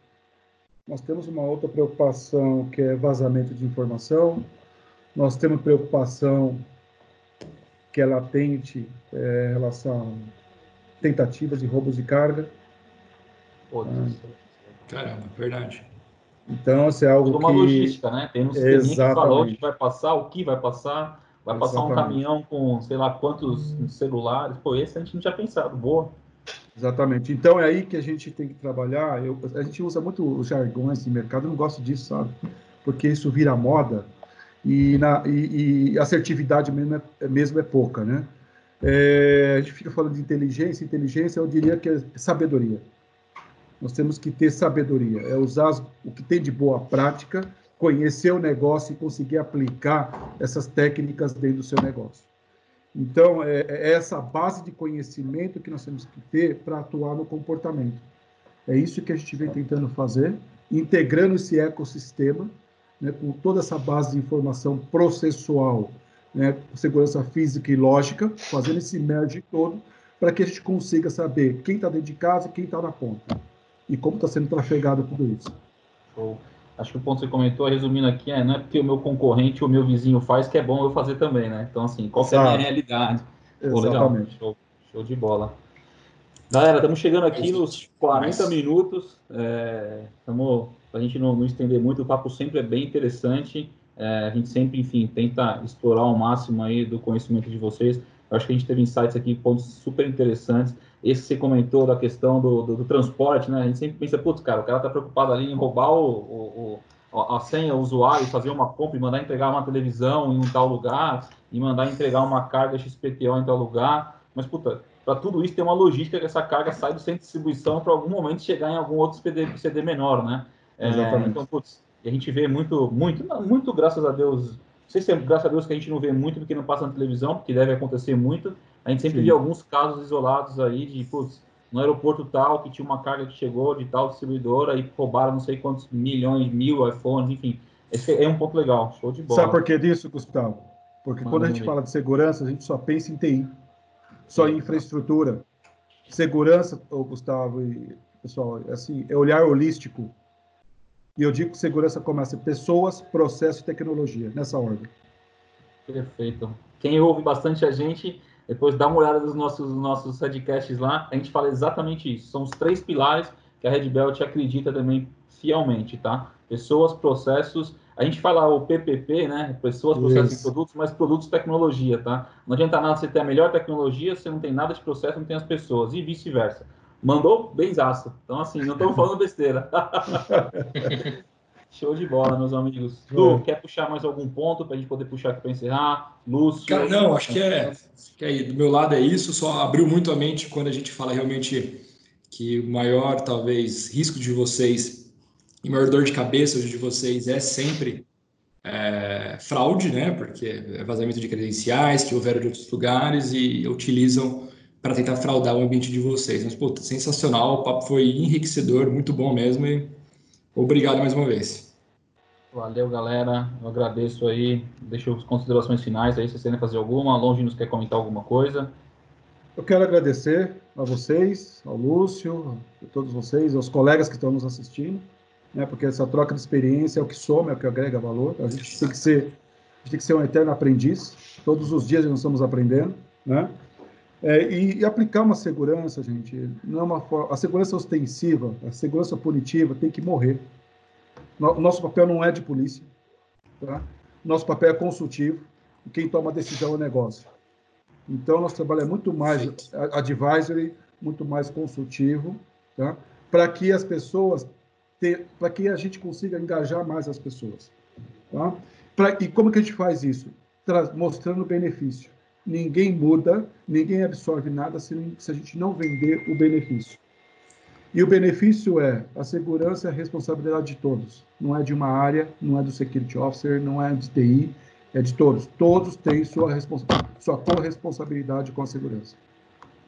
Speaker 3: Nós temos uma outra preocupação que é vazamento de informação. Nós temos preocupação que é latente é, em relação a tentativas de roubos de carga.
Speaker 2: Pô, Caramba, verdade.
Speaker 3: Então, isso é algo Toda
Speaker 1: uma que... logística, né? Tem um sistema que falou o que vai passar, o que vai passar, vai Exatamente. passar um caminhão com sei lá quantos celulares. Pô, esse a gente não tinha pensado, boa.
Speaker 3: Exatamente. Então, é aí que a gente tem que trabalhar. Eu, a gente usa muito os jargões de mercado, eu não gosto disso, sabe? Porque isso vira moda e, na, e, e assertividade mesmo é, mesmo é pouca, né? É, a gente fica falando de inteligência, inteligência eu diria que é sabedoria. Nós temos que ter sabedoria, é usar o que tem de boa prática, conhecer o negócio e conseguir aplicar essas técnicas dentro do seu negócio. Então, é, é essa base de conhecimento que nós temos que ter para atuar no comportamento. É isso que a gente vem tentando fazer, integrando esse ecossistema né, com toda essa base de informação processual, né, segurança física e lógica, fazendo esse merge todo, para que a gente consiga saber quem está dentro de casa e quem está na ponta. E como está sendo trafegado tudo isso.
Speaker 1: Show. Acho que o ponto que você comentou, resumindo aqui, é não é porque o meu concorrente ou o meu vizinho faz que é bom eu fazer também, né? Então, assim, qual é a minha realidade? Pô, Exatamente. Show, show de bola. Galera, estamos chegando aqui nos 40 minutos. Estamos é, para a gente não, não, estender muito, o papo sempre é bem interessante. É, a gente sempre, enfim, tenta explorar ao máximo aí do conhecimento de vocês. Eu acho que a gente teve insights aqui, pontos super interessantes. Esse que você comentou da questão do, do, do transporte, né? A gente sempre pensa, putz, cara, o cara tá preocupado ali em roubar o, o, a senha, o usuário, fazer uma compra e mandar entregar uma televisão em um tal lugar, e mandar entregar uma carga XPTO em tal lugar. Mas, puta, para tudo isso tem uma logística que essa carga sai do centro de distribuição para algum momento chegar em algum outro CD, CD menor, né? É, então, putz, a gente vê muito, muito, muito, graças a Deus, não sei se é graças a Deus que a gente não vê muito do que não passa na televisão, porque deve acontecer muito. A gente sempre Sim. vê alguns casos isolados aí de, putz, no aeroporto tal, que tinha uma carga que chegou de tal distribuidora e roubaram não sei quantos milhões, mil iPhones, enfim. Esse é um ponto legal, show de bola.
Speaker 3: Sabe por que disso, Gustavo? Porque Mano, quando a gente fala de segurança, a gente só pensa em TI, só em infraestrutura. Segurança, oh, Gustavo e pessoal, assim, é olhar holístico e eu digo que segurança começa pessoas, processo e tecnologia, nessa ordem.
Speaker 1: Perfeito. Quem ouve bastante a gente, depois dá uma olhada nos nossos, nossos podcasts lá, a gente fala exatamente isso. São os três pilares que a Red Belt acredita também fielmente, tá? Pessoas, processos, a gente fala o PPP, né? Pessoas, processos isso. e produtos, mas produtos tecnologia, tá? Não adianta nada você ter a melhor tecnologia, você não tem nada de processo, não tem as pessoas, e vice-versa. Mandou benzaço. Então, assim, não estamos falando besteira. Show de bola, meus amigos. Du, quer puxar mais algum ponto para a gente poder puxar aqui para encerrar? Lúcio?
Speaker 2: Cara, não, acho que é, que é. Do meu lado é isso. Só abriu muito a mente quando a gente fala realmente que o maior, talvez, risco de vocês e maior dor de cabeça de vocês é sempre é, fraude, né? Porque é vazamento de credenciais que houveram de outros lugares e utilizam para tentar fraudar o ambiente de vocês. Mas, pô, sensacional, o papo foi enriquecedor, muito bom mesmo e obrigado mais uma vez.
Speaker 1: Valeu, galera. Eu agradeço aí. Deixa as considerações finais aí, se vocês querem fazer alguma. Longe nos quer comentar alguma coisa.
Speaker 3: Eu quero agradecer a vocês, ao Lúcio, a todos vocês, aos colegas que estão nos assistindo, né? Porque essa troca de experiência é o que soma, é o que agrega valor. A gente tem que ser, a gente tem que ser um eterno aprendiz. Todos os dias nós estamos aprendendo, né? É, e, e, aplicar uma segurança, gente, não é uma a segurança ostensiva, a segurança punitiva tem que morrer. O nosso papel não é de polícia, tá? Nosso papel é consultivo. E quem toma a decisão é o negócio. Então, nosso trabalho é muito mais advisory, muito mais consultivo, tá? Para que as pessoas, para que a gente consiga engajar mais as pessoas, tá? Pra, e como que a gente faz isso? Tra mostrando benefício ninguém muda, ninguém absorve nada se, se a gente não vender o benefício. E o benefício é a segurança é a responsabilidade de todos. Não é de uma área, não é do security officer, não é de TI, É de todos. Todos têm sua, sua corresponsabilidade com a segurança.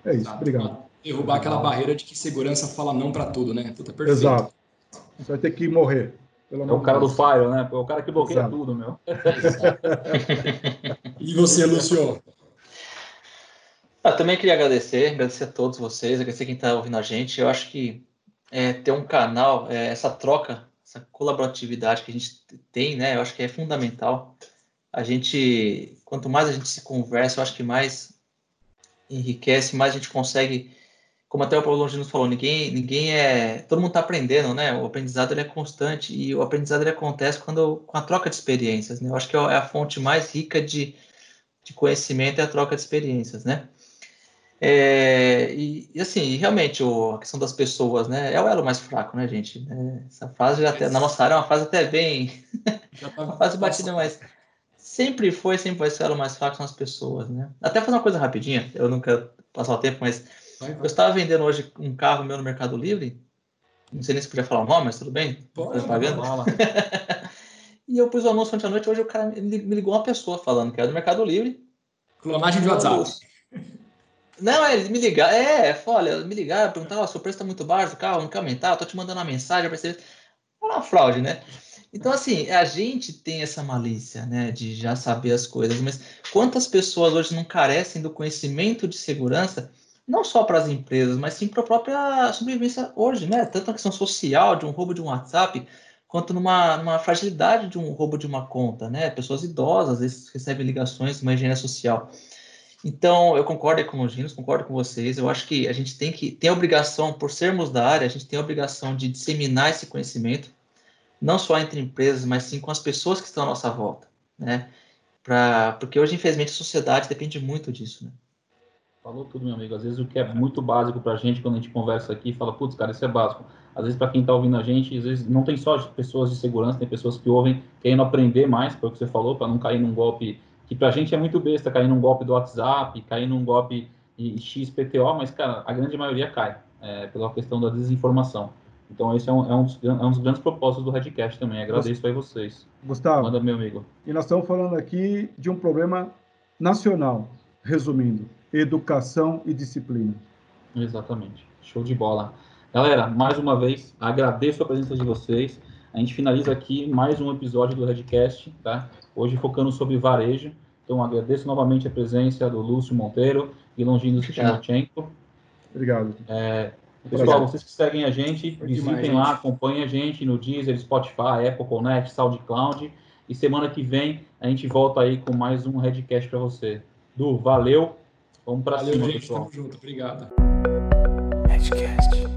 Speaker 3: É isso. Exato. Obrigado.
Speaker 2: Derrubar aquela barreira de que segurança fala não para tudo, né?
Speaker 3: Puta, perfeito. Exato. Você vai ter que morrer.
Speaker 1: é o cara do Fire, né? É o cara que bloqueia Exato. tudo, meu.
Speaker 2: e você, Lúcio?
Speaker 4: Eu também queria agradecer, agradecer a todos vocês, agradecer quem está ouvindo a gente. Eu acho que é, ter um canal, é, essa troca, essa colaboratividade que a gente tem, né? Eu acho que é fundamental. A gente, quanto mais a gente se conversa, eu acho que mais enriquece, mais a gente consegue, como até o Paulo Longino falou, ninguém, ninguém é, todo mundo está aprendendo, né? O aprendizado ele é constante e o aprendizado ele acontece quando com a troca de experiências, né? Eu acho que é, é a fonte mais rica de, de conhecimento é a troca de experiências, né? É, e, e, assim, realmente, o, a questão das pessoas, né? É o elo mais fraco, né, gente? É, essa frase já até, na nossa área é uma frase até bem. Tá uma frase batida, mas sempre foi, sempre vai ser o elo mais fraco são as pessoas, né? Até fazer uma coisa rapidinha, eu quero passar o tempo, mas vai, vai. eu estava vendendo hoje um carro meu no Mercado Livre. Não sei nem se podia falar o nome, mas tudo bem. Pode, pagando. e eu pus o anúncio ontem à noite, hoje o cara me ligou uma pessoa falando que era do Mercado Livre.
Speaker 2: Clonagem de WhatsApp.
Speaker 4: Não, é, eles me ligaram. É, olha, me ligaram, perguntaram: oh, seu preço está muito baixo carro, não quer aumentar? Eu tô te mandando uma mensagem para você. É uma fraude, né? Então, assim, a gente tem essa malícia, né, de já saber as coisas, mas quantas pessoas hoje não carecem do conhecimento de segurança, não só para as empresas, mas sim para a própria sobrevivência hoje, né? Tanto na questão social, de um roubo de um WhatsApp, quanto numa, numa fragilidade de um roubo de uma conta, né? Pessoas idosas, às vezes, recebem ligações de uma engenharia social. Então, eu concordo com os Ginos, concordo com vocês. Eu acho que a gente tem que tem a obrigação, por sermos da área, a gente tem a obrigação de disseminar esse conhecimento, não só entre empresas, mas sim com as pessoas que estão à nossa volta, né? Pra, porque hoje, infelizmente, a sociedade depende muito disso, né?
Speaker 1: Falou tudo, meu amigo. Às vezes o que é muito básico para a gente, quando a gente conversa aqui, fala, putz, cara, isso é básico. Às vezes, para quem está ouvindo a gente, às vezes não tem só pessoas de segurança, tem pessoas que ouvem, querendo aprender mais, foi o que você falou, para não cair num golpe que pra gente é muito besta cair num golpe do WhatsApp, cair num golpe de XPTO, mas, cara, a grande maioria cai, é, pela questão da desinformação. Então, esse é um, é um, dos, é um dos grandes propósitos do Redcast também. Agradeço aí vocês.
Speaker 3: Gustavo.
Speaker 1: Manda, meu amigo.
Speaker 3: E nós estamos falando aqui de um problema nacional, resumindo: educação e disciplina.
Speaker 1: Exatamente. Show de bola. Galera, mais uma vez, agradeço a presença de vocês. A gente finaliza aqui mais um episódio do Redcast, tá? Hoje focando sobre varejo. Então, agradeço novamente a presença do Lúcio Monteiro e Longino Timochenko.
Speaker 3: Obrigado.
Speaker 1: É, pessoal, vocês que seguem a gente, visitem lá, acompanhem a gente no Deezer, Spotify, Apple Connect, SoundCloud. E semana que vem a gente volta aí com mais um Redcast para você. Du, valeu. Vamos para cima,
Speaker 2: gente,
Speaker 1: pessoal.
Speaker 2: Tamo junto. Obrigado. Redcast.